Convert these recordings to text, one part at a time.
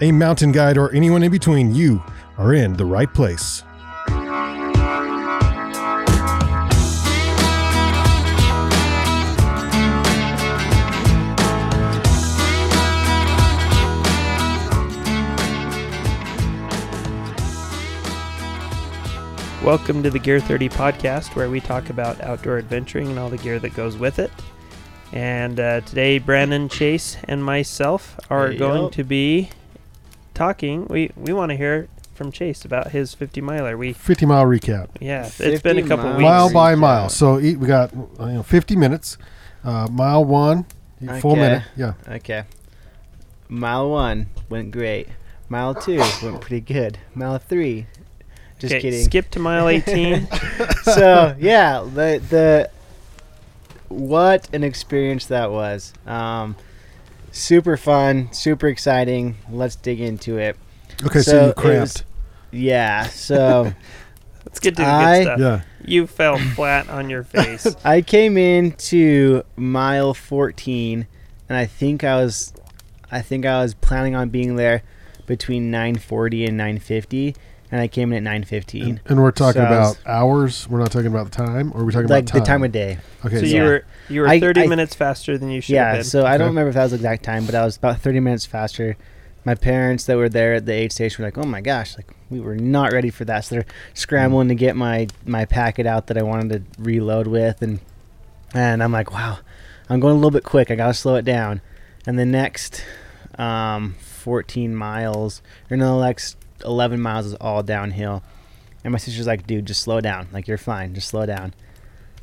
a mountain guide, or anyone in between, you are in the right place. Welcome to the Gear 30 podcast, where we talk about outdoor adventuring and all the gear that goes with it. And uh, today, Brandon Chase and myself are Yep. going to be talking. We we want to hear from Chase about his 50 miler. We 50 mile recap. yeah, it's been a couple miles. weeks. mile by recap. mile. So e- we got you know 50 minutes. Uh, mile one, full Okay. minute. Yeah. Okay. Mile one went great. Mile two went pretty good. Mile three, just Okay, kidding. Skip to mile 18. so yeah, the the what an experience that was. Um, super fun, super exciting. Let's dig into it. Okay, so, So you cramped. was- Yeah. So Let's get to the I- good stuff. yeah. You fell flat on your face. I came in to mile 14, and I think I was, I think I was planning on being there between 9:40 and 9:50, and I came in at 9:15. And, and we're talking So I was- about hours. We're not talking about the time, or we're talking like about time. the time of day. Okay. so so you yeah. were you were I- 30 I- minutes faster than you should Yeah, have been. so I don't remember if that was the exact time, but I was about 30 minutes faster. My parents that were there at the aid station were like, "Oh my gosh, like we were not ready for that." So they're scrambling to get my my packet out that I wanted to reload with, and and I'm like, "Wow, I'm going a little bit quick. I gotta slow it down." And the next um, 14 miles, or no, the next 11 miles is all downhill. And my sister's like, "Dude, just slow down. Like you're fine. Just slow down."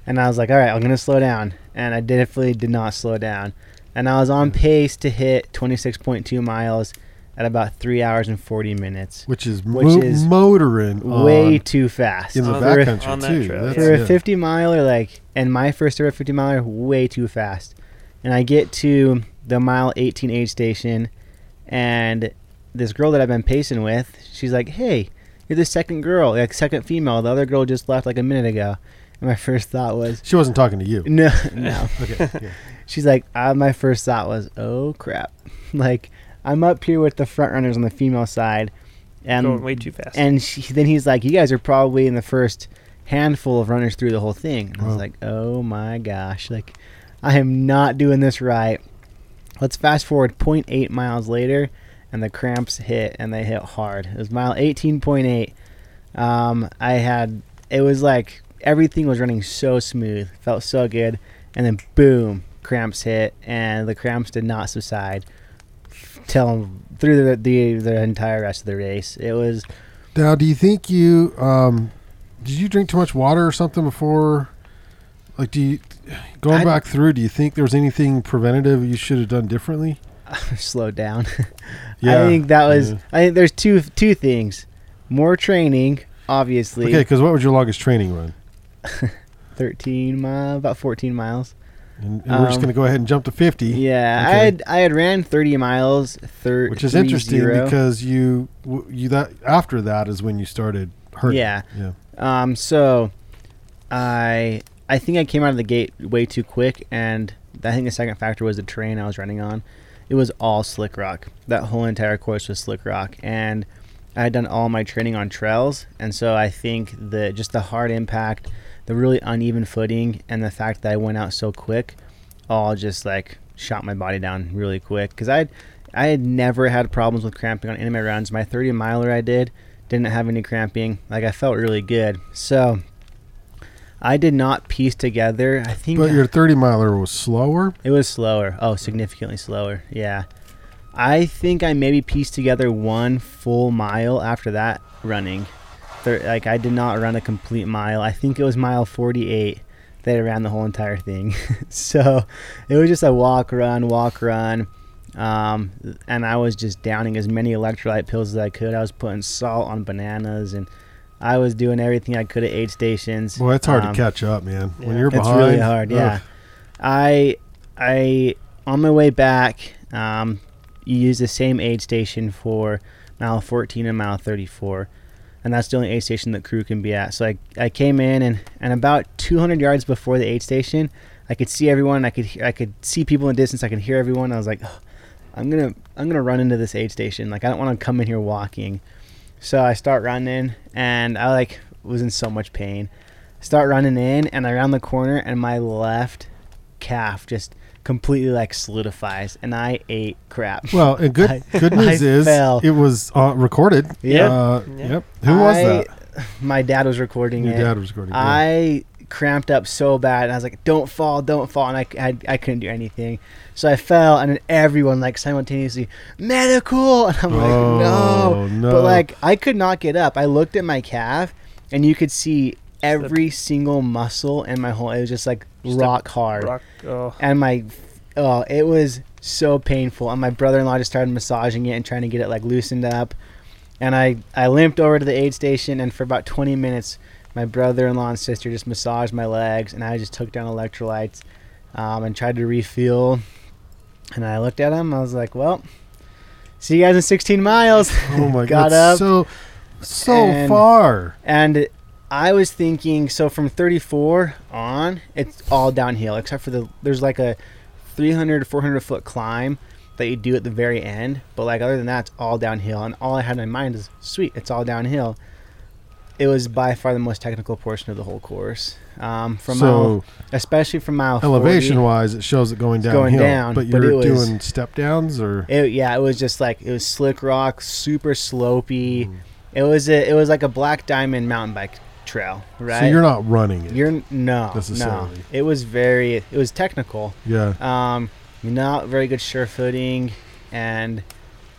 And I was like, "All right, I'm gonna slow down." And I definitely did not slow down and I was on pace to hit 26.2 miles at about three hours and 40 minutes. which is, which mo- is motoring Way on- too fast in the On for, backcountry on that too. trail, That's for a it. 50 miler. Like, and my first ever 50 miler, way too fast. And I get to the mile 18 aid station, and this girl that I've been pacing with, she's like, "Hey, you're the second girl, like second female. The other girl just left like a minute ago." And my first thought was, She wasn't talking to you. "No, no." Okay. Yeah. She's like, uh, my first thought was, oh crap. like, I'm up here with the front runners on the female side. And, going way too fast. and she, then he's like, you guys are probably in the first handful of runners through the whole thing. And I was Wow. like, oh my gosh. Like, I am not doing this right. Let's fast forward 0.8 miles later, and the cramps hit, and they hit hard. It was mile 18.8. Um, I had, it was like everything was running so smooth, felt so good, and then boom, cramps hit, and the cramps did not subside till through the, the the entire rest of the race. It was Now, do you think you um, did you drink too much water or something before? Like, do you going I- back through? Do you think there was anything preventative you should have done differently? slowed down. Yeah, I think that was. yeah. I think there's two two things: more training, obviously. Okay, because what was your longest training run? 13 mile, about 14 miles. And, and we're just Um, going to go ahead and jump to fifty. Yeah, I had I had ran 30 miles. Thir- which is interesting zero. because you you that after that is when you started hurting. Yeah. yeah. Um, so I I think I came out of the gate way too quick, and I think the second factor was the terrain I was running on. It was all slick rock. That whole entire course was slick rock, and I had done all my training on trails, and so I think the just the hard impact, the really uneven footing, and the fact that I went out so quick, all just like shot my body down really quick. Because I I had never had problems with cramping on any of my runs. My 30 miler I did didn't have any cramping. Like I felt really good. So I did not piece together. I think But your 30 miler was slower. it was slower. Oh, significantly slower. Yeah. I think I maybe pieced together one full mile after that running. Thir like I did not run a complete mile. I think it was mile 48 that I ran the whole entire thing. so it was just a walk, run, walk, run. Um, and I was just downing as many electrolyte pills as I could. I was putting salt on bananas and I was doing everything I could at aid stations. Well, it's hard Um, to catch up, man. When you're behind, It's really hard. Yeah. ugh. I I on my way back, um, you use the same aid station for mile 14 and mile 34, and that's the only aid station that crew can be at. So I I came in and and about 200 yards before the aid station, I could see everyone. I could I could see people in the distance. I could hear everyone. I was like, "Ugh, I'm gonna I'm gonna run into this aid station. Like I don't want to come in here walking. So I start running, and I like was in so much pain. Start running in, and I round the corner, and my left calf just completely like solidifies, and I ate crap. Well, and good I- good news I is fell. it was uh, recorded. Yep. Uh, Yep. Yep. Who was I- that? My dad was recording Your it. dad was recording. yeah. I cramped up so bad, and I was like, "Don't fall, don't fall," and I, I, I couldn't do anything. So I fell, and then everyone like simultaneously medical, and I'm like, Oh, no. no. But like I could not get up. I looked at my calf, and you could see every single muscle in my whole. It was just like Just rock hard, Rock. Oh. and my oh, it was so painful. And my brother-in-law just started massaging it and trying to get it like loosened up. And I I limped over to the aid station, and for about 20 minutes, my brother-in-law and sister just massaged my legs, and I just took down electrolytes, um, and tried to refuel. And I looked at him. I was like, "Well, see you guys in 16 miles." oh my got god, up, so so and- far. And I was thinking, so from 34 on, it's all downhill, except for the there's like a 300 to 400 foot climb that you do at the very end. But like other than that, it's all downhill. And all I had in my mind is, sweet, it's all downhill. It was by far the most technical portion of the whole course. Um, from mile, especially from mile 40. elevation wise, it shows it going downhill. going down, but but you're was- doing step downs or It, yeah, it was just like it was slick rock, super slopey. Mm. It was a, it was like a black diamond mountain bike trail, right? so you're not running it. You're no, no. It was very, it was technical. yeah. Um, not very good sure footing, and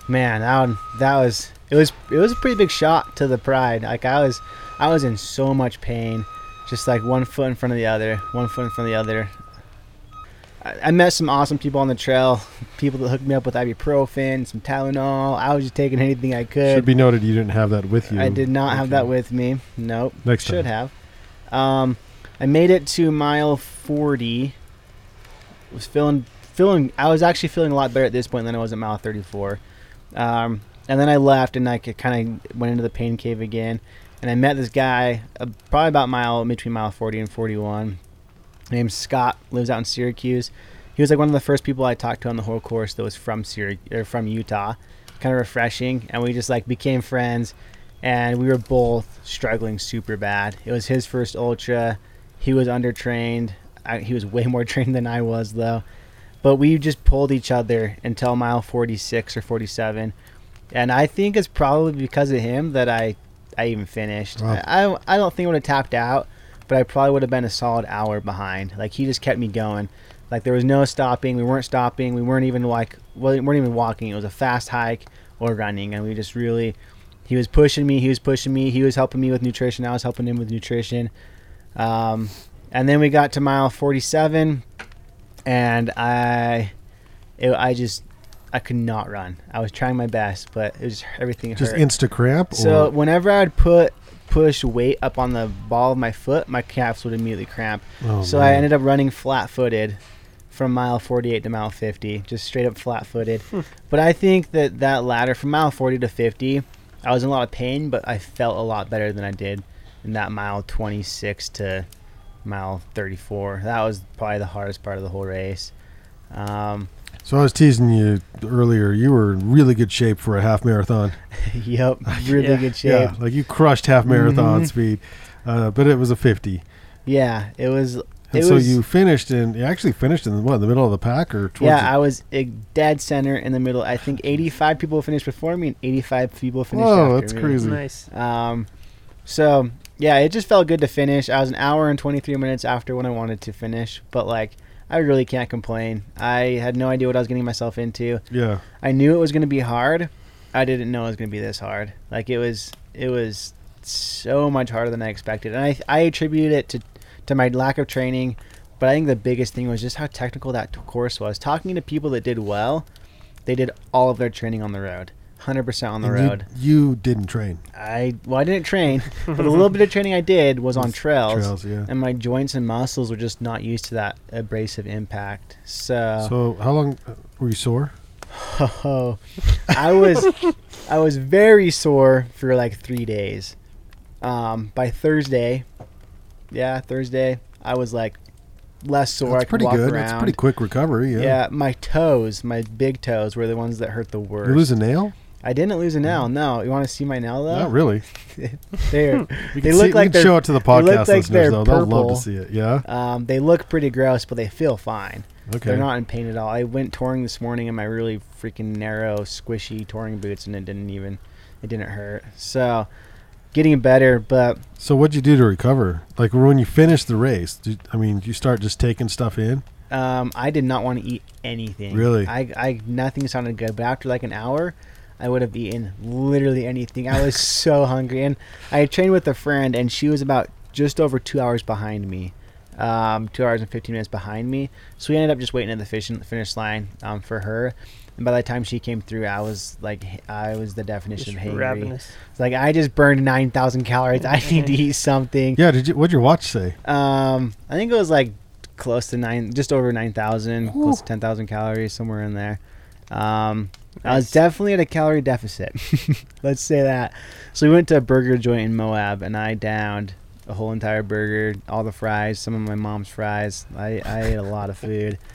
man, that that was it was it was a pretty big shock to the pride. Like I was, I was in so much pain, just like one foot in front of the other, one foot in front of the other. I, I met some awesome people on the trail, people that hooked me up with ibuprofen, some Tylenol. I was just taking anything I could. Should be noted you didn't have that with you. I did not have that with me. Nope. Next Should time. have. Um, I made it to mile 40. Was feeling feeling. I was actually feeling a lot better at this point than I was at mile 34. Um, and then I left and I kind of went into the pain cave again. And I met this guy uh, probably about mile between mile 40 and 41. Named Scott. Lives out in Syracuse. He was like one of the first people I talked to on the whole course that was from Syracuse or from Utah. Kind of refreshing, and we just like became friends and we were both struggling super bad. It was his first ultra. He was undertrained. I, he was way more trained than I was, though. But we just pulled each other until mile 46 or 47, and I think it's probably because of him that I I even finished. Wow. I, I don't think I would have tapped out, but I probably would have been a solid hour behind. Like he just kept me going. Like there was no stopping. We weren't stopping. We weren't even like well, we weren't even walking. It was a fast hike or running, and we just really he was pushing me. He was pushing me. He was helping me with nutrition. I was helping him with nutrition. Um, and then we got to mile 47, and I, it, I just, I could not run. I was trying my best, but it was everything Just hurt. insta cramp. so or, whenever I'd put push weight up on the ball of my foot, my calves would immediately cramp. oh, so I ended up running flat-footed from mile 48 to mile 50, just straight up flat-footed. but I think that that ladder from mile 40 to 50, I was in a lot of pain, but I felt a lot better than I did in that mile 26 to mile 34. That was probably the hardest part of the whole race. Um, So I was teasing you earlier. You were in really good shape for a half marathon. yep, really Yeah. good shape. Mm-hmm. Yeah, like you crushed half marathon speed, uh, but it was a fifty. Yeah, it was. And it so was, you finished in. You actually finished in what the middle of the pack or towards Yeah, the- I was a dead center in the middle. I think 85 people finished before me and 85 people finished Whoa, after that's me. crazy. Nice. Um, so yeah, it just felt good to finish. I was an hour and 23 minutes after when I wanted to finish, but like I really can't complain. I had no idea what I was getting myself into. yeah. I knew it was going to be hard. I didn't know it was going to be this hard. Like it was, it was so much harder than I expected, and I I attribute it to to my lack of training. But I think the biggest thing was just how technical that course was. Talking to people that did well, They did all of their training on the road, hundred percent on the And you- road. You, didn't train I well, I didn't train, but the little bit of training I did was on trails, trails, yeah. and my joints and muscles were just not used to that abrasive impact. So, So how long uh, were you sore? oh, I was I was very sore for like three days. Um, by Thursday, yeah, Thursday, I was like less sore. I That's could pretty walk good. around. That's pretty quick recovery. Yeah. Yeah, my toes, my big toes, were the ones that hurt the worst. You lose a nail? I didn't lose a nail. No, you want to see my nail though? Not really. They can look see, like they're- show it to the they podcast like listeners though. They'll love to see it. Yeah. um, they look pretty gross, but they feel fine. Okay. They're not in pain at all. I went touring this morning in my really freaking narrow, squishy touring boots, and it didn't even, it didn't hurt. So, getting better, but So what'd you do to recover? Like when you finished the race, did, I mean, you start just taking stuff in? um, I did not want to eat anything. Really? I, I nothing sounded good. But after like an hour, I would have eaten literally anything. I was so hungry, and I trained with a friend, and she was about just over two hours behind me. Um, two hours and 15 minutes behind me. So we ended up just waiting at the fish finish line um, for her. And by the time she came through, I was like, I was the definition Just of hangry. ravenous. It's like I just burned 9,000 calories. I need to eat something. Yeah. Did you? What'd your watch say? Um, I think it was like close to nine, just over 9,000, close to 10,000 calories, somewhere in there. Um, I was definitely at a calorie deficit. Let's say that. So we went to a burger joint in Moab, and I downed a whole entire burger, all the fries, some of my mom's fries. I, I ate a lot of food.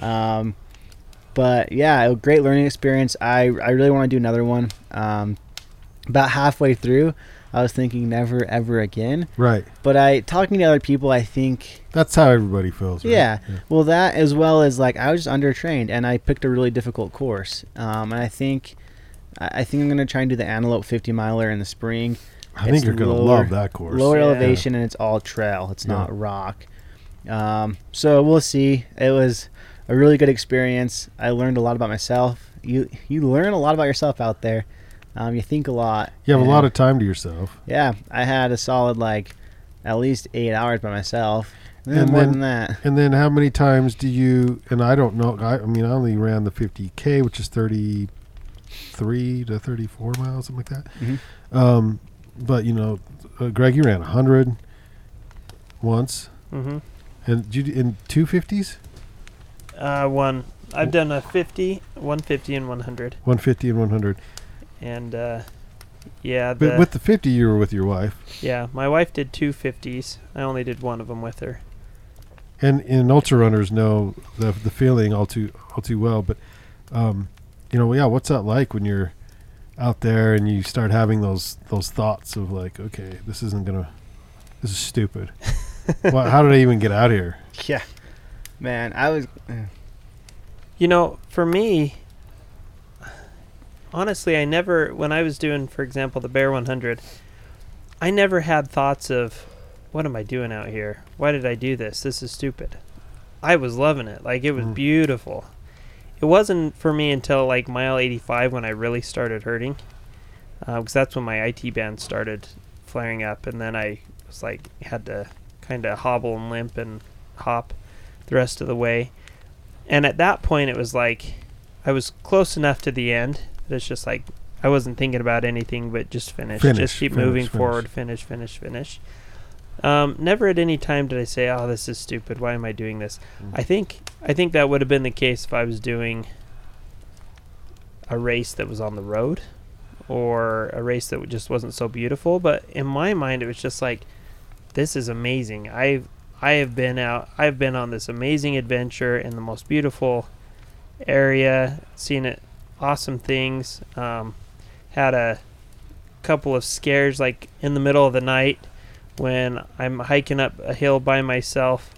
Um, but yeah, a great learning experience. I, I really want to do another one. Um, about halfway through, I was thinking never ever again. Right. But I talking to other people, I think That's how everybody feels. Right? Yeah. well that as well as like I was just undertrained and I picked a really difficult course. Um, and I think I I think I'm gonna try and do the Antelope 50 miler in the spring. I think you're gonna love that course. Lower Yeah. elevation and it's all trail. It's Yeah. not rock. Um, so we'll see. It was a really good experience. I learned a lot about myself. You you learn a lot about yourself out there. Um, you think a lot. You have a lot of time to yourself. yeah. I had a solid like at least eight hours by myself. Eh, And more then- than that. And then how many times do you? And I don't know. I, I mean, I only ran the 50k, which is 33 to 34 miles, something like that. Mhm. Um, but you know, uh, Greg, you ran 100 once, Mm-hmm. and did you in two 50s, Uh, one. I've done a 50, 150, and 100. 150 and 100. And uh, yeah, the, But with the 50, you were with your wife, yeah, my wife did two 50s. I only did one of them with her. and and ultra runners know the the feeling all too all too well. But um, you know, yeah, what's that like when you're out there and you start having those those thoughts of like, okay, this isn't gonna, this is stupid. well, how did I even get out here? Yeah. Man, I was You know, for me, honestly, I never, when I was doing, for example, the Bear 100, I never had thoughts of, what am I doing out here? Why did I do this? This is stupid. I was loving it. Like, it was Mm. beautiful. It wasn't for me until like mile 85 when I really started hurting. Because that's when my IT band started flaring up. And then I was like, had to kind of hobble and limp and hop the rest of the way. And at that point, it was like I was close enough to the end it's just like I wasn't thinking about anything but just finish, Finish, just keep finish, moving finish. forward, finish, finish, finish. Um, never at any time did I say, "Oh, this is stupid. Why am I doing this?" Mm. I think I think that would have been the case if I was doing a race that was on the road or a race that just wasn't so beautiful. But in my mind, it was just like, this is amazing. I've I have been out. I've been on this amazing adventure in the most beautiful area, seen it, awesome things. Um, had a couple of scares, like in the middle of the night when I'm hiking up a hill by myself.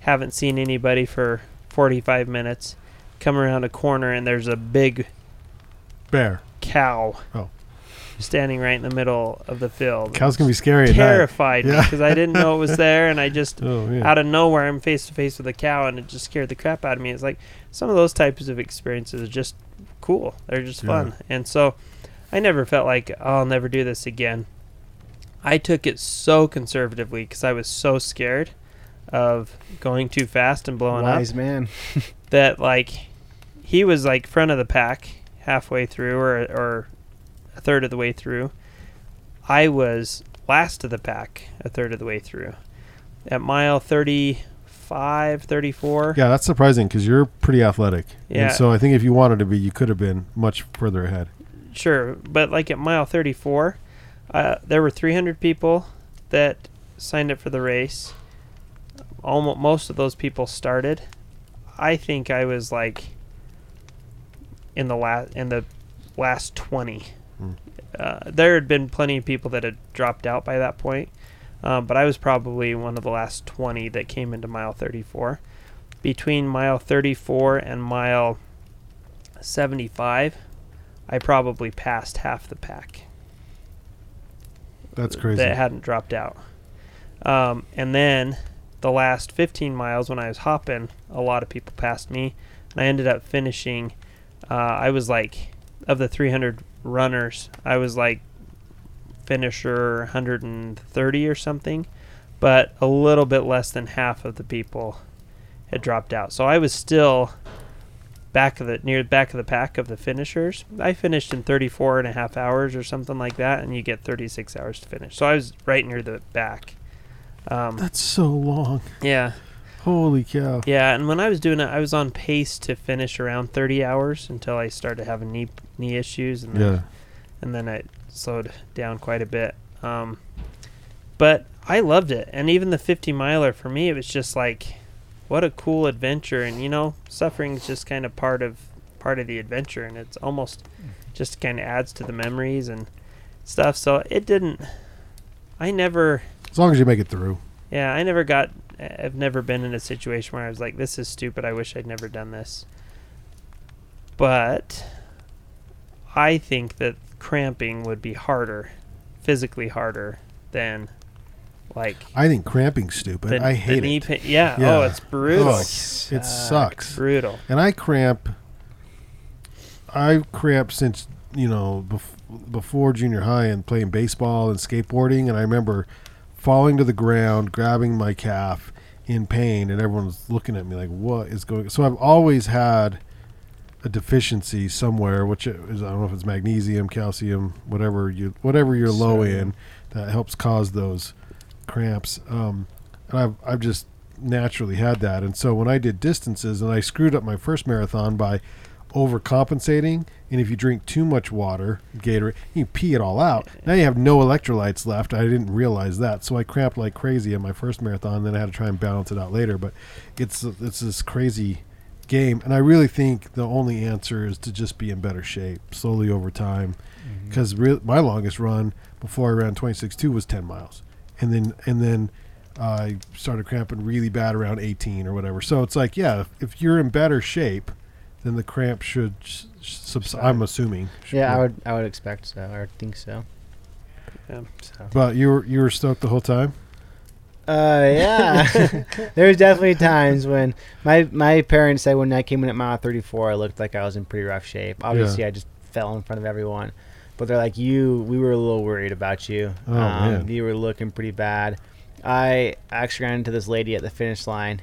Haven't seen anybody for 45 minutes. Come around a corner and there's a big Bear. cow Oh. standing right in the middle of the field. Cows can be scary terrified Yeah. because I didn't know it was there, and I just Oh yeah. out of nowhere I'm face to face with a cow, and it just scared the crap out of me. It's like some of those types of experiences are just cool. They're just Yeah. fun, and so I never felt like oh, I'll never do this again. I took it so conservatively because I was so scared of going too fast and blowing up wise man. that like he was like front of the pack halfway through or or a third of the way through. I was last of the pack a third of the way through. At mile 35, 34. Yeah, that's surprising because you're pretty athletic. Yeah. And so I think if you wanted to be, you could have been much further ahead. Sure, but like at mile 34, uh, there were 300 people that signed up for the race. Almost most of those people started. I think I was like in the last in the last 20. Hmm. Uh, there had been plenty of people that had dropped out by that point, um, but I was probably one of the last 20 that came into mile 34. Between mile 34 and mile 75, I probably passed half the pack That's crazy. that hadn't dropped out. Um, and then the last 15 miles when I was hopping, a lot of people passed me. And I ended up finishing. Uh, I was like, of the 300 runners, I was like finisher 130 or something. But a little bit less than half of the people had dropped out. So I was still back of the near the back of the pack of the finishers. I finished in 34 and a half hours or something like that, and you get 36 hours to finish. So I was right near the back. Um, That's so long. yeah, Holy cow. yeah. And when I was doing it, I was on pace to finish around 30 hours until I started having knee knee issues, and then, Yeah. and then I slowed down quite a bit. Um, but I loved it, and even the 50 miler for me, it was just like, what a cool adventure. And you know, suffering is just kind of part of part of the adventure, and it's almost just kind of adds to the memories and stuff. So it didn't. I never. As long as you make it through. Yeah, I never got. I've never been in a situation where I was like, "This is stupid. I wish I'd never done this." But I think that cramping would be harder, physically harder than like I think cramping's stupid. the, I hate it. Yeah. Yeah. Oh, it's brutal. Oh, it sucks. Brutal. And I cramp. I cramp since you know bef- before junior high and playing baseball and skateboarding, and I remember falling to the ground, grabbing my calf in pain, and everyone was looking at me like, "What is going?" So I've always had a deficiency somewhere, which is I don't know if it's magnesium, calcium, whatever you whatever you're low in, that helps cause those cramps. Um, and I've I've just naturally had that, and so when I did distances, and I screwed up my first marathon by overcompensating. And if you drink too much water, Gatorade, you pee it all out. Now you have no electrolytes left. I didn't realize that, so I cramped like crazy in my first marathon. Then I had to try and balance it out later. But it's it's this crazy game, and I really think the only answer is to just be in better shape slowly over time. Mm-hmm. Because re- my longest run before I ran 26.2 was 10 miles, and then and then I started cramping really bad around 18 or whatever. So it's like, yeah, if, if you're in better shape, then the cramp should sh- sh- subside. I'm assuming. Yeah, I would I would expect so. I would think so. Yeah. So. But you were you were stoked the whole time. Uh, yeah. There's definitely times when my my parents said when I came in at mile 34, I looked like I was in pretty rough shape. Obviously, I just fell in front of everyone, but they're like, "You, we were a little worried about you. Oh, man. You were looking pretty bad." I actually ran into this lady at the finish line,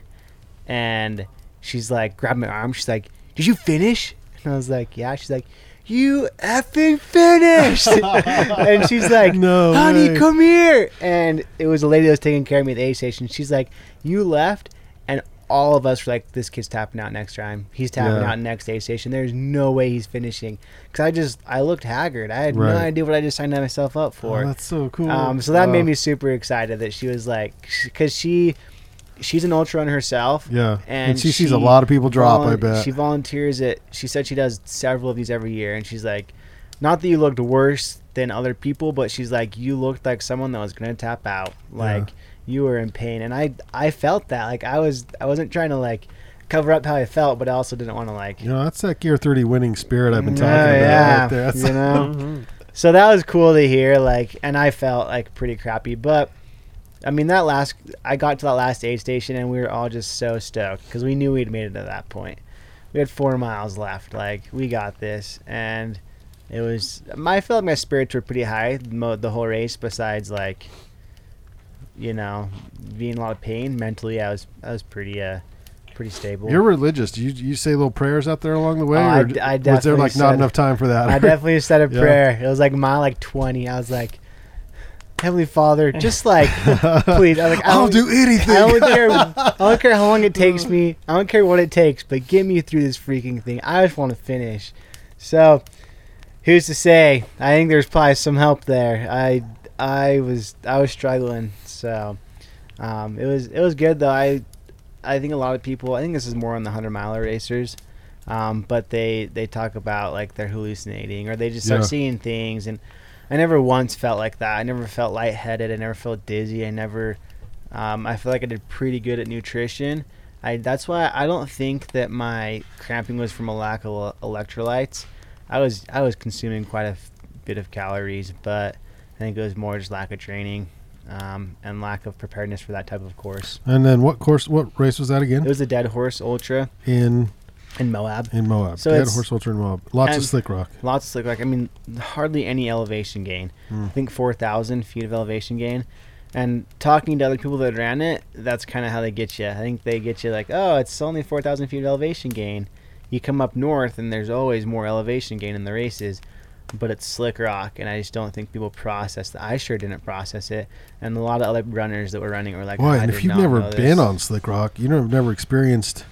and she's like, grabbed my arm. She's like, "Did you finish?" And I was like, "Yeah." She's like, "You effing finished!" and she's like, No honey, way. come here. And it was a lady that was taking care of me at the aid station. She's like, you left, and all of us were like, this kid's tapping out next time. He's tapping Yeah. out next aid station. There's no way he's finishing. Because I just, I looked haggard. I had Right. no idea what I just signed myself up Oh, for. that's so cool. um, so that made me super excited that she was like, because she, she's an ultra runner herself. Yeah, and, and she, sees a lot of people drop. I bet. She volunteers it. She said she does several of these every year, and she's like, not that you looked worse than other people, but she's like, you looked like someone that was gonna tap out. Like you were in pain, and I I felt that. Like I was I wasn't trying to like cover up how I felt, but I also didn't want to like. you know, that's that Gear 30 winning spirit I've been talking Yeah, about yeah, right there. That's you know. Mhm. So that was cool to hear, like, and I felt like pretty crappy, but I mean that last, I got to that last aid station and we were all just so stoked because we knew we'd made it to that point. We had four miles left, like we got this, and it was. My, I felt like my spirits were pretty high the whole race. Besides, like, you know, being in a lot of pain mentally, I was I was pretty uh pretty stable. You're religious. Do you you say little prayers out there along the way, Oh, I I was there like not enough time for that? I definitely said a Yeah. prayer. It was like mile like twenty. I was like, Heavenly Father, just like please. I was like, I I'll don't, do anything. I don't care. I don't care how long it takes me. I don't care what it takes, but get me through this freaking thing. I just want to finish. So, who's to say? I think there's probably some help there. I I was I was struggling. So, um, it was it was good though. I I think a lot of people. I think this is more on the hundred miler racers. Um, but they they talk about like they're hallucinating or they just start Yeah. seeing things and I never once felt like that. I never felt lightheaded. I never felt dizzy. I never. Um, I feel like I did pretty good at nutrition. I that's why I don't think that my cramping was from a lack of electrolytes. I was I was consuming quite a f- bit of calories, but I think it was more just lack of training um, and lack of preparedness for that type of course. and then what course? What race was that again? It was a Dead Horse Ultra In in Moab. in Moab. So Dead it's- horse ultra in Moab. Lots of slick rock. Lots of slick rock. I mean, hardly any elevation gain. Mm. I think 4,000 feet of elevation gain. And talking to other people that ran it, that's kind of how they get you. I think they get you like, oh, it's only 4,000 feet of elevation gain. You come up north, and there's always more elevation gain in the races, but it's slick rock, and I just don't think people process that. I sure didn't process it, and a lot of other runners that were running were like, "Why?" I and if you've never been on slick rock, you know, have never experienced.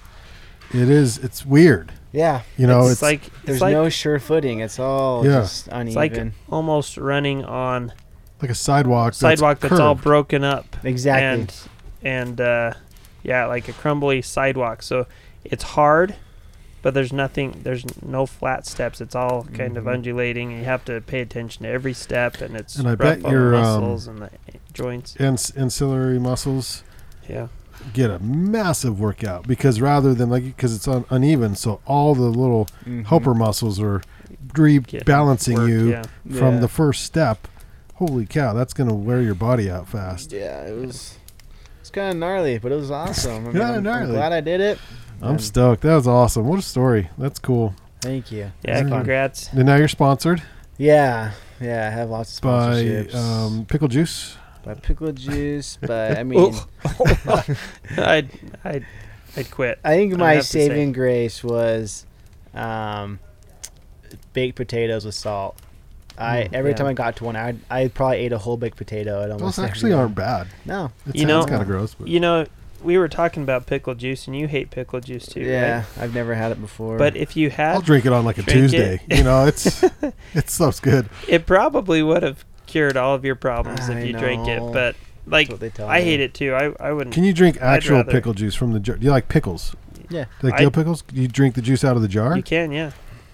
It is. It's weird. yeah, You know, it's, it's, like there's it's like, no sure footing. It's all Yeah. just uneven. it's like almost running on like a sidewalk. sidewalk that's, that's all broken up exactly. and and uh, yeah, like a crumbly sidewalk. So it's hard, but there's nothing. There's no flat steps. It's all kind of Mhm. undulating. And you have to pay attention to every step, and it's And I rough bet on your, the um, muscles and the joints. and ancillary muscles Yeah, get a massive workout because rather than like because it's un- uneven, so all the little Mhm. helper muscles are rebalancing work, you Yeah, from Yeah. the first step. Holy cow, that's gonna wear your body out fast. Yeah, it was. It's kind of gnarly, but it was awesome. I mean, Kinda I'm, I'm gnarly. glad I did it. I'm and stoked. That was awesome. What a story. That's cool. Thank you. yeah. It's fun. Congrats. And now you're sponsored Yeah, yeah. I have lots of by sponsorships. um, Pickle Juice. By pickle juice, but I mean, I'd I'd I'd quit. I think my have saving grace was um, baked potatoes with salt. I Mm, every yeah. time I got to one, I I probably ate a whole baked potato. At almost Those every actually aren't bad. No. It You sounds know- kind of gross, but You know, we were talking about pickle juice, and you hate pickle juice too, yeah, right? I've never had it before. But if you had, I'll drink it on like a Tuesday. it. You know, it's it stuff's good. it probably would have cured all of your problems I if you drink it. But like, what they tell I me. hate it too. I I wouldn't. Can you drink actual pickle juice from the jar? Do you like pickles? Yeah. Like I- dill pickles? Do you drink the juice out of the jar? You can, yeah.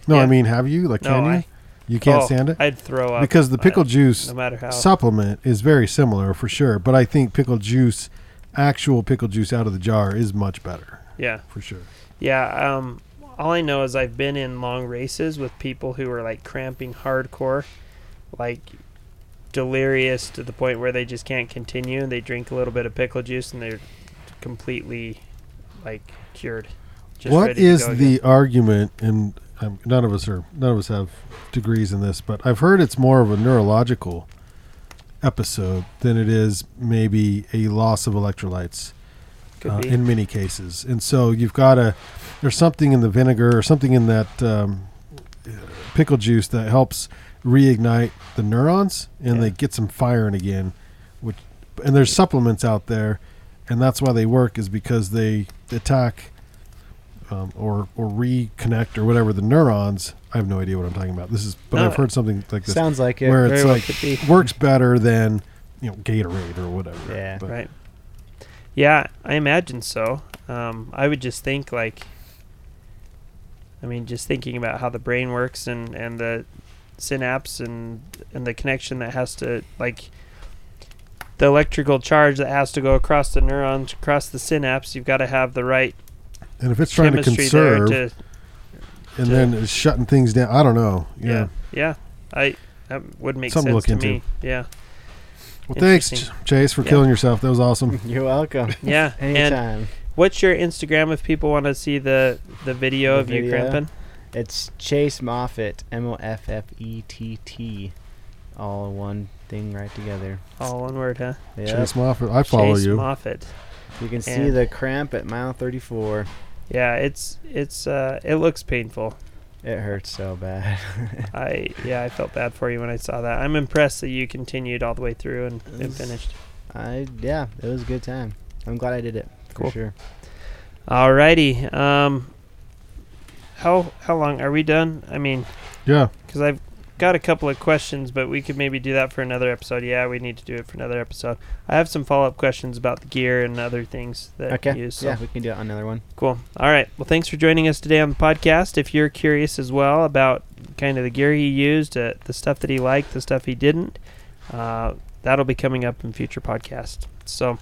no, I mean, have you? Like, No, can you? I- you can't Oh, stand it I'd throw up because the pickle uh, juice no matter how. supplement is very similar for sure. But I think pickle juice, actual pickle juice out of the jar, is much better yeah, for sure. yeah. Um, all I know is I've been in long races with people who are like cramping hardcore, like delirious to the point where they just can't continue. They drink a little bit of pickle juice and they're completely like cured. Just what is the argument? And um, none of us are none of us have degrees in this, but I've heard it's more of a neurological episode than it is maybe a loss of electrolytes. Uh, in many cases. And so you've got a there's something in the vinegar or something in that um, pickle juice that helps reignite the neurons and Yeah. they get some firing again. Which, and there's supplements out there, and that's why they work is because they attack um, or or reconnect or whatever the neurons. I have no idea what I'm talking about. This is, but No, I've heard something like this Sounds like it. where it's well like be. works better than you know Gatorade or whatever. Yeah. But- Right. Yeah, I imagine so. Um, I would just think like, I mean, just thinking about how the brain works and and the synapse and and the connection that has to like the electrical charge that has to go across the neurons across the synapse. You've got to have the right And if it's trying to conserve, to and to- then it's shutting things down. I don't know. Yeah. yeah yeah. I that would make Something to look to into. me. Yeah Well, thanks, Chase, for Yeah. killing yourself. That was awesome. You're welcome. yeah. and Anytime. What's your Instagram if people want to see the the video The of you video? cramping? It's Chase Moffett, M O F F E T T, all one thing right together. All one word, huh? Yep. Chase Moffett. I follow Chase you. Moffett. You can see the cramp at mile 34. Yeah, it's it's uh, it looks painful. It hurts so bad. I yeah, I felt bad for you when I saw that. I'm impressed that you continued all the way through and, and finished. I yeah, it was a good time. I'm glad I did it for Cool. sure. Alrighty. Um, how how long are we done? I mean, Yeah. because I've got a couple of questions, but we could maybe do that for another episode. Yeah, we need to do it for another episode. I have some follow up questions about the gear and other things that Okay. you use. So. Yeah, we can do it on another one. Cool. All right. Well, thanks for joining us today on the podcast. If you're curious as well about kind of the gear he used, uh, the stuff that he liked, the stuff he didn't, uh, that'll be coming up in future podcasts. So,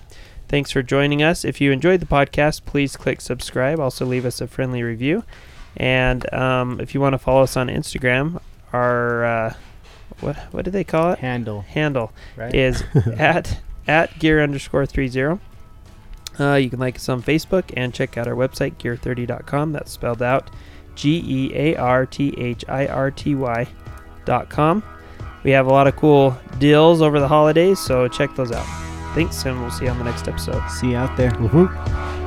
thanks for joining us. If you enjoyed the podcast, please click subscribe. Also, leave us a friendly review. And um, if you want to follow us on Instagram, our uh, what what do they call it? Handle, Handle right? is at at gear underscore three zero. Uh, you can like us on Facebook and check out our website gear30.com. That's spelled out G E A R T H I R T Y dot com. We have a lot of cool deals over the holidays, so check those out. Thanks, and we'll see you on the next episode. See you out there. Woohoo.